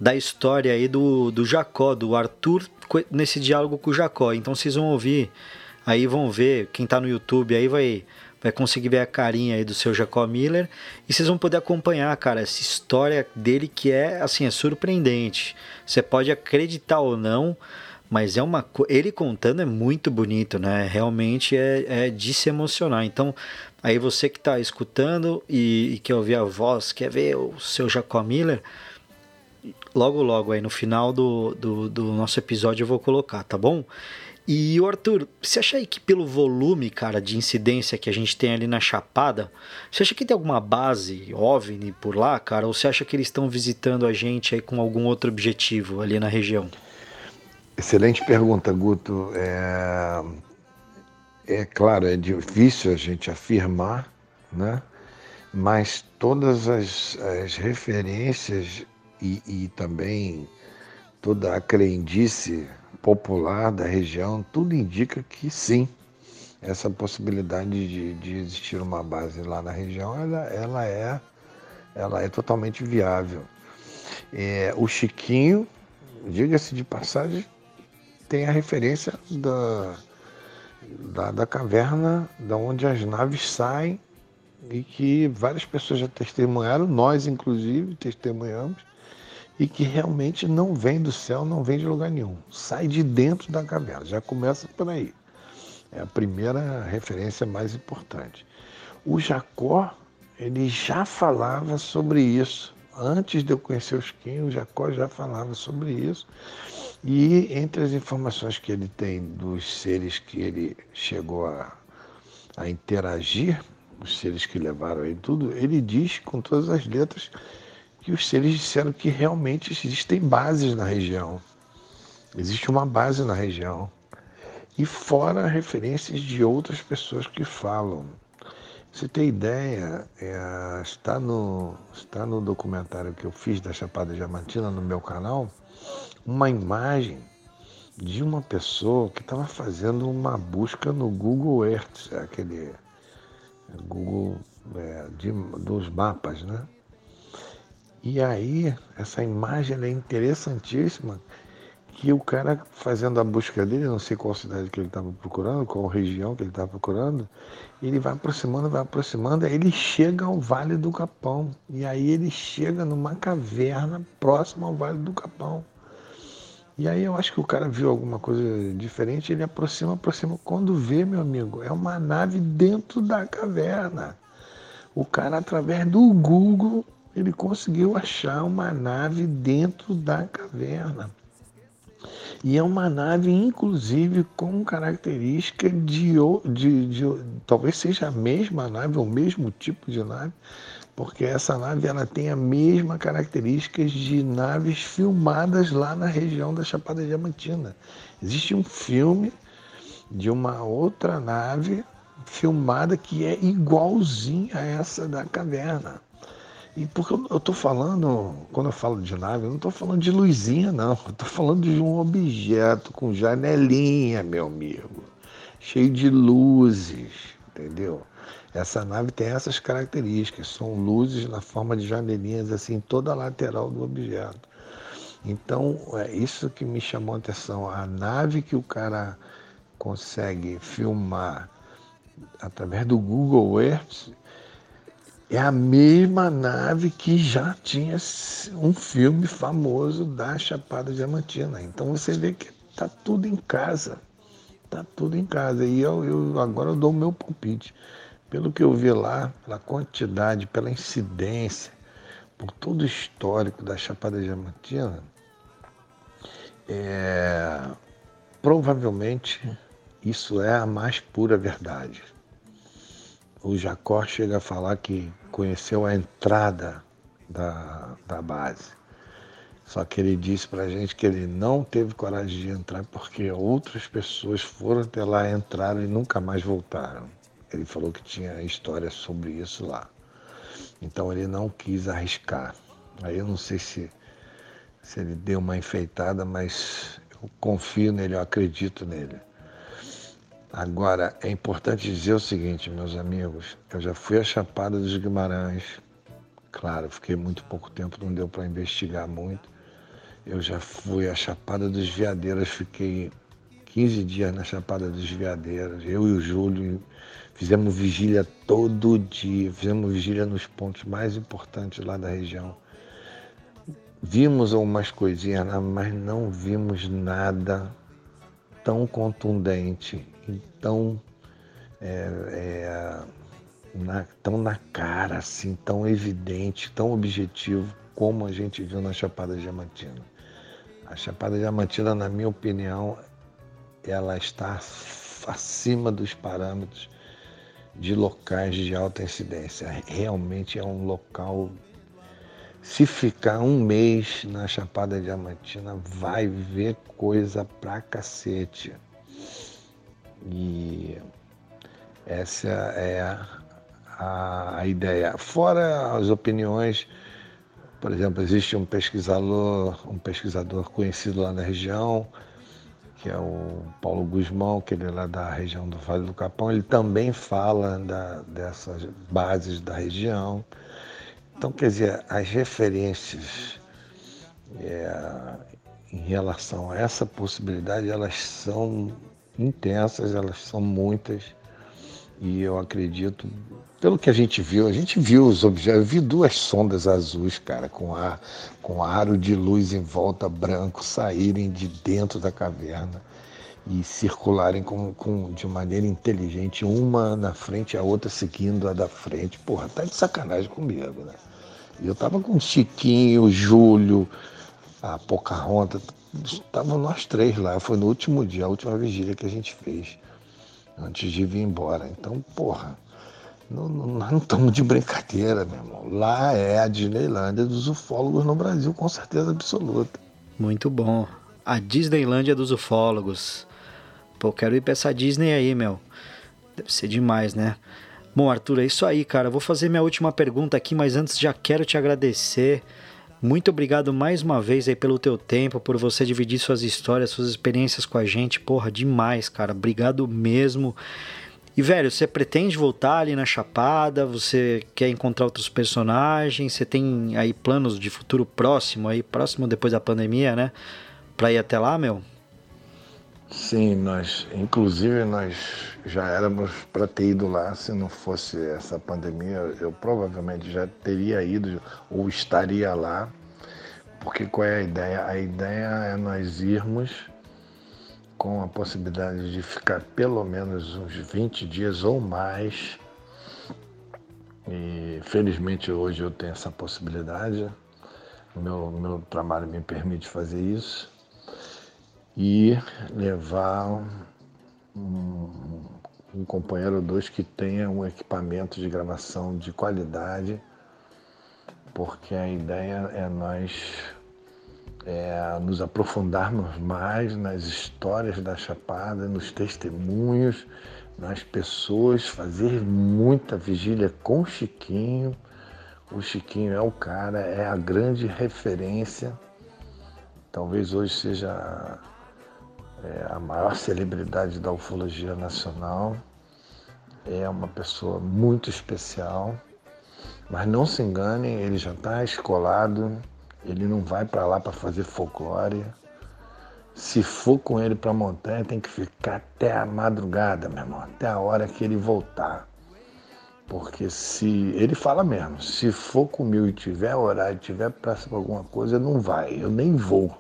da história aí do, do Jacó, do Arthur, nesse diálogo com o Jacó. Então vocês vão ouvir, aí vão ver, quem está no YouTube aí vai, vai conseguir ver a carinha aí do seu Jacó Miller e vocês vão poder acompanhar, cara, essa história dele que é, assim, é surpreendente. Você pode acreditar ou não, mas é uma ele contando é muito bonito, né? Realmente é, é de se emocionar. Então, aí você que está escutando e, e, quer ouvir a voz, quer ver o seu Jacó Miller, logo logo aí no final do, do, do nosso episódio eu vou colocar, tá bom? E o Arthur, você acha aí que pelo volume, cara, de incidência que a gente tem ali na Chapada, você acha que tem alguma base OVNI por lá, cara? Ou você acha que eles estão visitando a gente aí com algum outro objetivo ali na região? Excelente pergunta, Guto. É, é claro, é difícil a gente afirmar, né? mas todas as, as referências e, e, também toda a crendice popular da região, tudo indica que sim, essa possibilidade de, de existir uma base lá na região, ela, ela, é, ela é totalmente viável. É, o Chiquinho, diga-se de passagem, tem a referência da, da, da, caverna da onde as naves saem e que várias pessoas já testemunharam, nós inclusive testemunhamos, e que realmente não vem do céu, não vem de lugar nenhum. Sai de dentro da caverna, já começa por aí. É a primeira referência mais importante. O Jacó, ele já falava sobre isso. Antes de eu conhecer os Kim, o Jacó já falava sobre isso. E entre as informações que ele tem dos seres que ele chegou a, a interagir, os seres que levaram ele tudo, ele diz com todas as letras que os seres disseram que realmente existem bases na região. Existe uma base na região. E fora referências de outras pessoas que falam. Você tem ideia, é, está, no, está no documentário que eu fiz da Chapada Diamantina no meu canal, uma imagem de uma pessoa que estava fazendo uma busca no Google Earth, aquele Google é, de, dos mapas, né? E aí, essa imagem é interessantíssima, que o cara fazendo a busca dele, não sei qual cidade que ele estava procurando, qual região que ele estava procurando, ele vai aproximando, vai aproximando, aí ele chega ao Vale do Capão. E aí ele chega numa caverna próxima ao Vale do Capão. E aí eu acho que o cara viu alguma coisa diferente, ele aproxima, aproxima. Quando vê, meu amigo, é uma nave dentro da caverna. O cara, através do Google, ele conseguiu achar uma nave dentro da caverna. E é uma nave, inclusive, com característica de, de, de, talvez seja a mesma nave, o mesmo tipo de nave, porque essa nave ela tem a mesma características de naves filmadas lá na região da Chapada Diamantina. Existe um filme de uma outra nave filmada que é igualzinha a essa da caverna. E porque eu estou falando, quando eu falo de nave, eu não estou falando de luzinha, não. Eu estou falando de um objeto com janelinha, meu amigo. Cheio de luzes, entendeu? Essa nave tem essas características, são luzes na forma de janelinhas assim, toda a lateral do objeto. Então, é isso que me chamou a atenção. A nave que o cara consegue filmar através do Google Earth é a mesma nave que já tinha um filme famoso da Chapada Diamantina. Então você vê que está tudo em casa. Está tudo em casa. E eu, eu agora eu dou o meu palpite. Pelo que eu vi lá, pela quantidade, pela incidência, por todo o histórico da Chapada Diamantina, é, provavelmente isso é a mais pura verdade. O Jacó chega a falar que conheceu a entrada da, da base. Só que ele disse para a gente que ele não teve coragem de entrar porque outras pessoas foram até lá, entraram e nunca mais voltaram. Ele falou que tinha história sobre isso lá. Então ele não quis arriscar. Aí eu não sei se, se ele deu uma enfeitada, mas eu confio nele, eu acredito nele. Agora, é importante dizer o seguinte, meus amigos, eu já fui a Chapada dos Guimarães. Claro, fiquei muito pouco tempo, não deu para investigar muito. Eu já fui a Chapada dos Veadeiros, fiquei 15 dias na Chapada dos Veadeiros. Eu e o Júlio Fizemos vigília todo dia, fizemos vigília nos pontos mais importantes lá da região. Vimos algumas coisinhas lá, mas não vimos nada tão contundente tão, é, é, na, tão na cara, assim, tão evidente, tão objetivo como a gente viu na Chapada Diamantina. A Chapada Diamantina, na minha opinião, ela está acima dos parâmetros de locais de alta incidência. Realmente é um local. Se ficar um mês na Chapada Diamantina, vai ver coisa pra cacete. E essa é a, a ideia. Fora as opiniões, por exemplo, existe um pesquisador, um pesquisador conhecido lá na região, que é o Paulo Guzmão, que ele é lá da região do Vale do Capão, ele também fala da, dessas bases da região. Então, quer dizer, as referências é, em relação a essa possibilidade, elas são intensas, elas são muitas, e eu acredito pelo que a gente viu, a gente viu os objetos, eu vi duas sondas azuis, cara, com, ar, com aro de luz em volta branco saírem de dentro da caverna e circularem com, com, de maneira inteligente, uma na frente a outra seguindo a da frente. Porra, tá de sacanagem comigo, né? Eu tava com o Chiquinho, o Júlio, a Pocahontas, estavam nós três lá. Foi no último dia, a última vigília que a gente fez, antes de vir embora. Então, porra não, não, nós não estamos de brincadeira, meu irmão. Lá é a Disneylândia dos ufólogos no Brasil, com certeza absoluta. Muito bom. A Disneylândia dos ufólogos. Pô, quero ir pra essa Disney aí, meu. Deve ser demais, né? Bom, Arthur, é isso aí, cara. vou fazer minha última pergunta aqui, mas antes já quero te agradecer. Muito obrigado mais uma vez aí pelo teu tempo, por você dividir suas histórias, suas experiências com a gente. Porra, demais, cara. Obrigado mesmo. E, velho, você pretende voltar ali na Chapada? Você quer encontrar outros personagens? Você tem aí planos de futuro próximo, aí próximo depois da pandemia, né? Pra ir até lá, meu? Sim, nós, inclusive, nós já éramos para ter ido lá. Se não fosse essa pandemia, eu provavelmente já teria ido ou estaria lá. Porque qual é a ideia? A ideia é nós irmos com a possibilidade de ficar pelo menos uns 20 dias ou mais. E felizmente hoje eu tenho essa possibilidade. Meu, meu trabalho me permite fazer isso. E levar um, um companheiro ou dois que tenha um equipamento de gravação de qualidade, porque a ideia é nós é, nos aprofundarmos mais nas histórias da Chapada, nos testemunhos, nas pessoas, fazer muita vigília com Chiquinho, O Chiquinho é o cara, é a grande referência. Talvez hoje seja é, a maior celebridade da ufologia nacional. É uma pessoa muito especial. Mas não se engane, ele já está escolado, ele não vai para lá para fazer folclore. Se for com ele para a montanha, tem que ficar até a madrugada, meu irmão, até a hora que ele voltar. Porque se. Ele fala mesmo, se for comigo e tiver horário, tiver praça para alguma coisa, não vai, eu nem vou.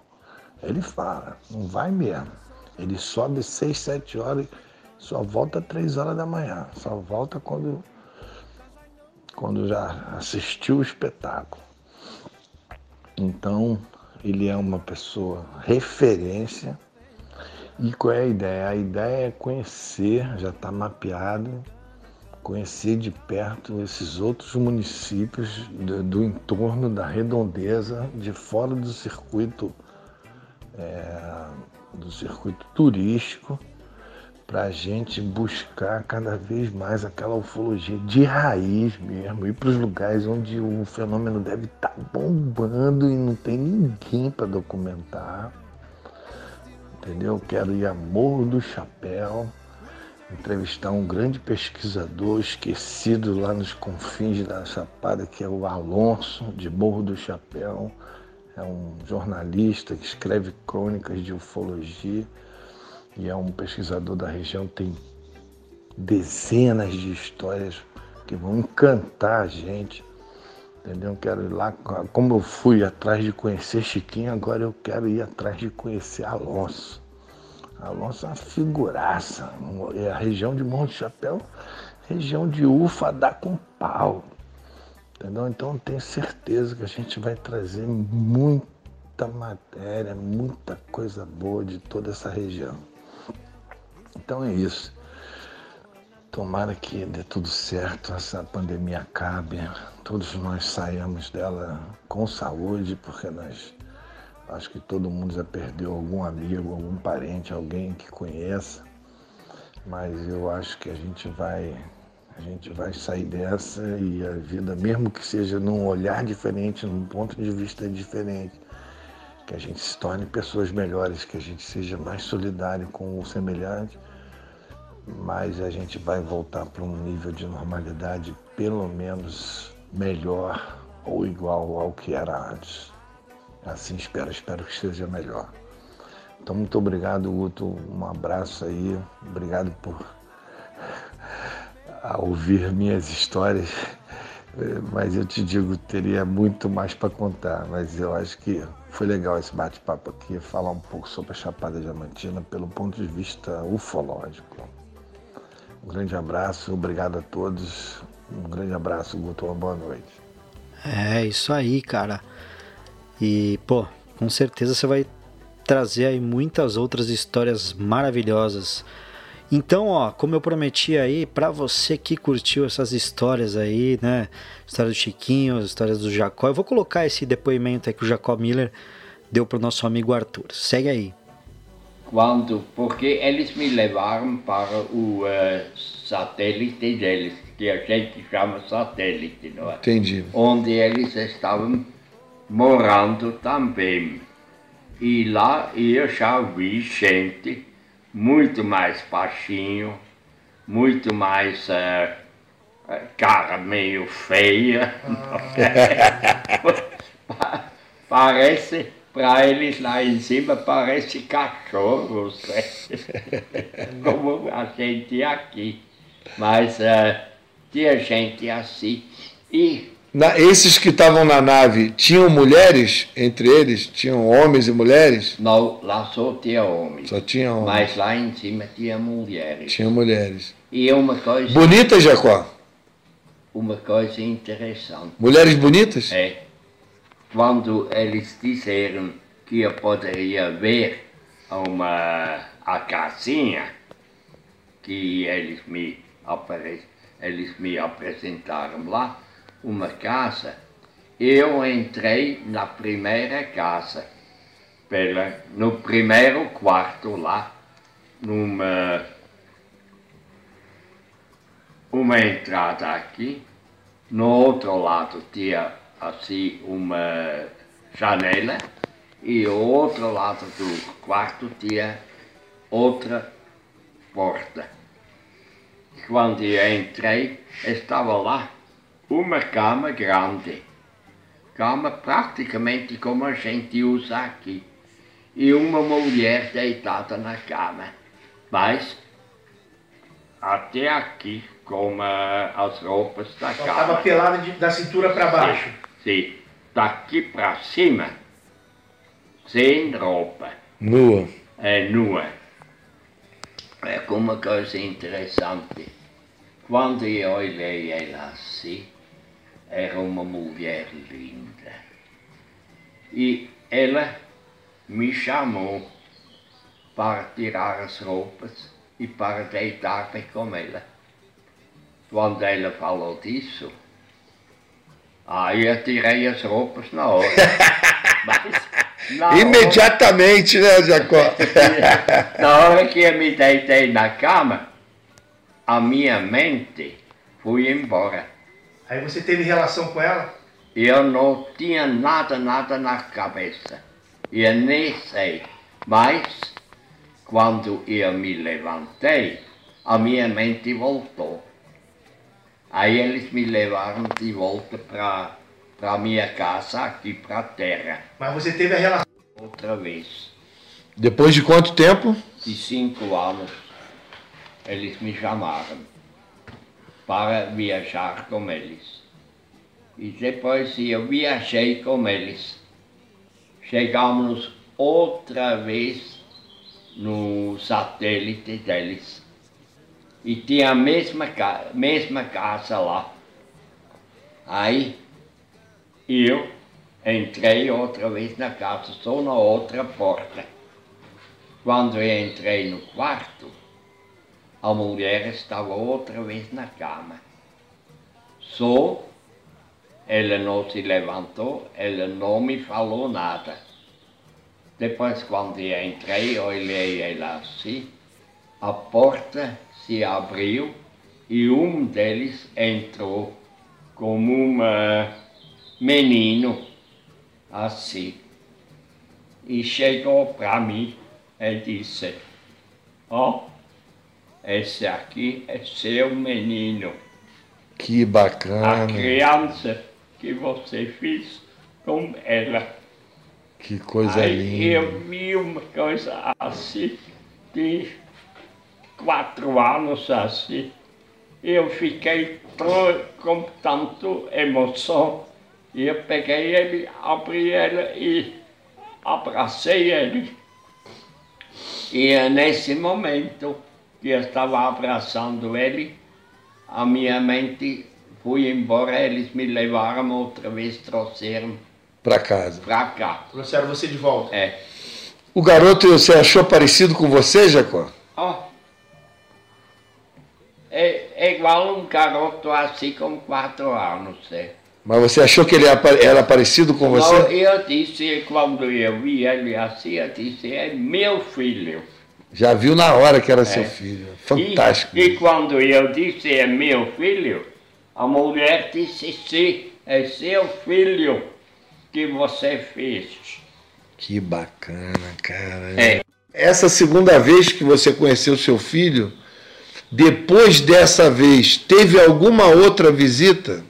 Ele fala, não vai mesmo. Ele sobe 6, 7 horas só volta 3 horas da manhã. Só volta quando quando já assistiu o espetáculo. Então, ele é uma pessoa referência. E qual é a ideia? A ideia é conhecer, já está mapeado, conhecer de perto esses outros municípios do, do, entorno da redondeza, de fora do circuito, é, do circuito turístico para a gente buscar cada vez mais aquela ufologia de raiz mesmo, ir para os lugares onde o fenômeno deve estar tá bombando e não tem ninguém para documentar. Entendeu? Quero ir a Morro do Chapéu, entrevistar um grande pesquisador esquecido lá nos confins da Chapada, que é o Alonso, de Morro do Chapéu. É um jornalista que escreve crônicas de ufologia e é um pesquisador da região, tem dezenas de histórias que vão encantar a gente. Entendeu? Quero ir lá, como eu fui atrás de conhecer Chiquinho, agora eu quero ir atrás de conhecer Alonso. Alonso é uma figuraça. É a região de de Chapéu, região de ufa dá com pau. Entendeu? Então tenho certeza que a gente vai trazer muita matéria, muita coisa boa de toda essa região. Então é isso. Tomara que dê tudo certo, essa pandemia acabe, todos nós saímos dela com saúde, porque nós acho que todo mundo já perdeu algum amigo, algum parente, alguém que conheça. Mas eu acho que a gente vai a gente vai sair dessa e a vida, mesmo que seja num olhar diferente, num ponto de vista diferente, que a gente se torne pessoas melhores, que a gente seja mais solidário com o semelhante, mas a gente vai voltar para um nível de normalidade pelo menos melhor ou igual ao que era antes. Assim espero, espero que seja melhor. Então muito obrigado, Guto. Um abraço aí. Obrigado por ouvir minhas histórias [laughs] mas eu te digo, teria muito mais para contar, mas eu acho que foi legal esse bate-papo aqui, falar um pouco sobre a Chapada Diamantina pelo ponto de vista ufológico. Um grande abraço, obrigado a todos, um grande abraço, Guto, uma boa noite. É, isso aí, cara. E, pô, com certeza você vai trazer aí muitas outras histórias maravilhosas então, ó, como eu prometi aí, para você que curtiu essas histórias aí, né? História do Chiquinho, as histórias do Jacó, eu vou colocar esse depoimento aí que o Jacó Miller deu pro nosso amigo Arthur. Segue aí. Quando, porque eles me levaram para o uh, satélite deles, que a gente chama satélite, não é? Entendi. Onde eles estavam morando também. E lá eu já vi gente muito mais baixinho, muito mais uh, cara meio feia. [laughs] parece, para eles lá em cima, parece cachorros, né? [laughs] como a gente aqui. Mas uh, tinha gente assim. E na, esses que estavam na nave tinham mulheres entre eles? Tinham homens e mulheres? Não, lá só tinha homens. Só tinha homens. Mas lá em cima tinha mulheres. Tinha mulheres. E uma coisa. Bonita, Jacó? Uma coisa interessante. Mulheres bonitas? É. Quando eles disseram que eu poderia ver uma a casinha que eles me, eles me apresentaram lá, uma casa, eu entrei na primeira casa, pela, no primeiro quarto lá, numa uma entrada aqui, No outro lado tinha assim uma janela e o outro lado do quarto tinha outra porta. Quando eu entrei, estava lá uma cama grande, cama praticamente como a gente usa aqui, e uma mulher deitada na cama, mas até aqui com uh, as roupas da Ela cama. estava pelada de- da cintura para baixo. Sim, daqui para cima, sem roupa, Nua. é nua. É como uma coisa interessante. Quando eu olhei ela assim, era uma mulher linda. E ela me chamou para tirar as roupas e para deitar-me com ela. Quando ela falou disso, aí eu tirei as roupas na hora. [laughs] Mas, na hora- Imediatamente, né, Jacó? [laughs] na hora que eu me deitei na cama, a minha mente foi embora. Aí você teve relação com ela? Eu não tinha nada, nada na cabeça. Eu nem sei. Mas, quando eu me levantei, a minha mente voltou. Aí eles me levaram de volta para a minha casa, aqui para a terra, Mas você teve a relação. outra vez. Depois de quanto tempo? de cinco anos, eles me chamaram para viajar com eles. E depois eu viajei com eles. Chegamos outra vez no satélite deles. E tinha a mesma, mesma casa lá. Aí eu entrei outra vez na casa, só na outra porta. Quando eu entrei no quarto, a mulher estava outra vez na cama. Só ela não se levantou, ela não me falou nada. Depois, quando eu entrei, olhei ela assim, a porta se abriu e um deles entrou como um menino, assim. E chegou para mim e disse, ó, esse aqui é seu menino. Que A bacana. criança que você fez com ela. Que coisa Aí linda. eu vi uma coisa assim, de quatro anos assim. Eu fiquei com tanto emoção. E eu peguei ele, abri ele e abracei ele. E é nesse momento que eu estava abraçando ele, a minha mente foi embora, eles me levaram outra vez, trouxeram Pra casa. para cá. Trouxeram você de volta. É. O garoto você achou parecido com você, Jacó? Ó. É, é igual um garoto assim com quatro anos. É. Mas você achou que ele era pa- era parecido com Não, você? eu disse, quando eu vi ele assim, eu disse, é meu filho. Já viu na hora que era seu É. filho. E- Fantástico. E, quando eu disse, é meu filho, a mulher disse, sim, é seu filho que você fez. Que bacana, cara. É. Essa segunda vez que você conheceu seu filho, depois dessa vez, teve alguma outra visita?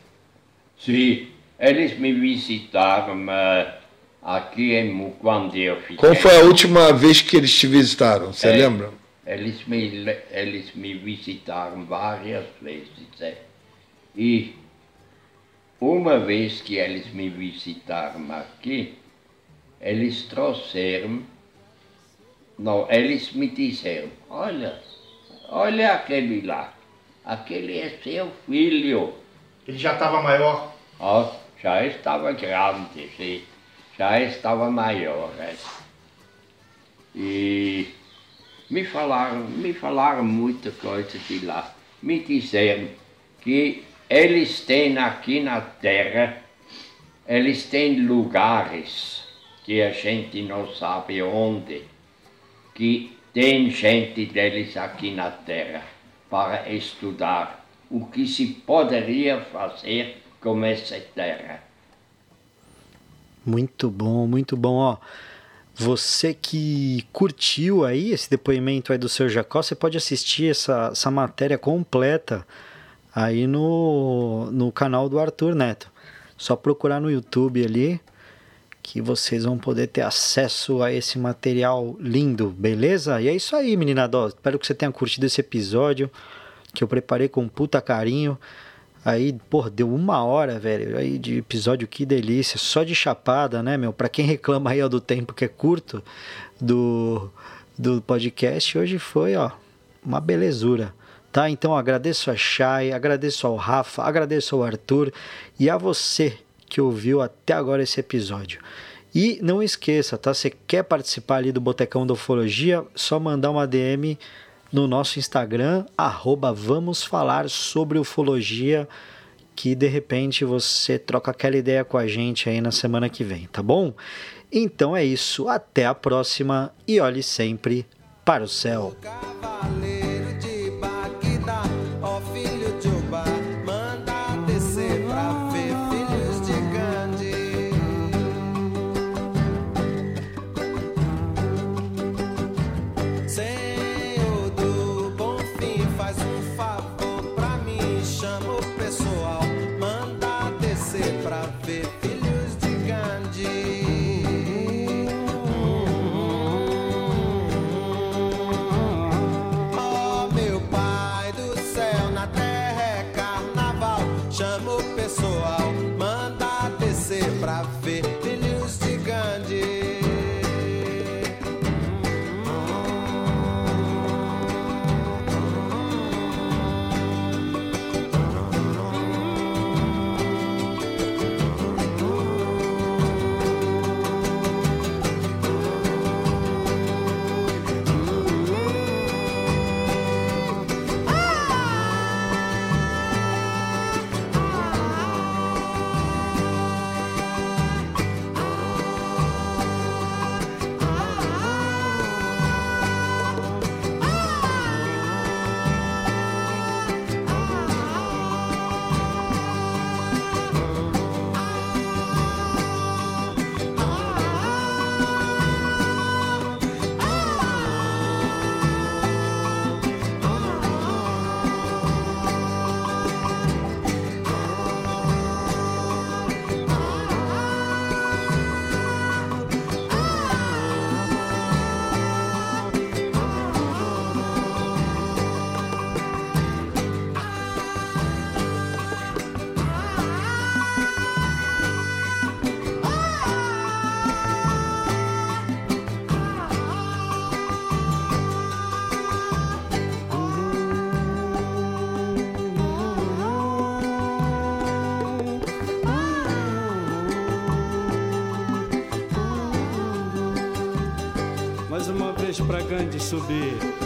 Sim, eles me visitaram eh, aqui em quando eu fiquei. Qual foi a última vez que eles te visitaram? Você É. lembra? Eles me, le- eles me visitaram várias vezes. é. E uma vez que eles me visitaram aqui, eles trouxeram, não, eles me disseram, olha, olha aquele lá, aquele é seu filho. Ele já estava maior. Ó, já estava grande, sim. Já estava maior. é. E me falaram, me falaram muita coisa de lá. Me disseram que eles têm aqui na Terra, eles têm lugares que a gente não sabe onde, que tem gente deles aqui na Terra para estudar o que se poderia fazer como essa terra. Muito bom, muito bom. Ó, você que curtiu aí esse depoimento aí do seu Jacó, você pode assistir essa, essa matéria completa aí no, no canal do Arthur Neto. Só procurar no YouTube ali que vocês vão poder ter acesso a esse material lindo, beleza? E é isso aí, menina Dó. Espero que você tenha curtido esse episódio que eu preparei com puta carinho. Aí, pô, deu uma hora, velho, aí de episódio, que delícia. Só de chapada, né, meu? Pra quem [laughs] reclama aí ó, do tempo que é curto do, do podcast, hoje foi, ó, uma belezura. Tá? Então agradeço a Chay, agradeço ao Rafa, agradeço ao Arthur e a você que ouviu até agora esse episódio. E não esqueça, tá? Você quer participar ali do Botecão da Ufologia? Só mandar uma DM no nosso Instagram, arroba vamos falar sobre ufologia, que de repente você troca aquela ideia com a gente aí na semana que vem, tá bom? Então é isso, até a próxima e olhe sempre para o céu. Pra Gandhi subir.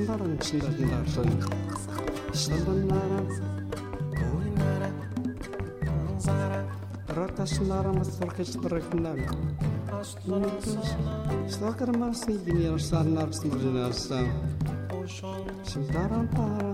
신발은 제작이나 전 신발나라 고인나라 강사라 раташнара мастеркечтрекнам Сакармарсни генерсаннарсмринарса Шимтарантара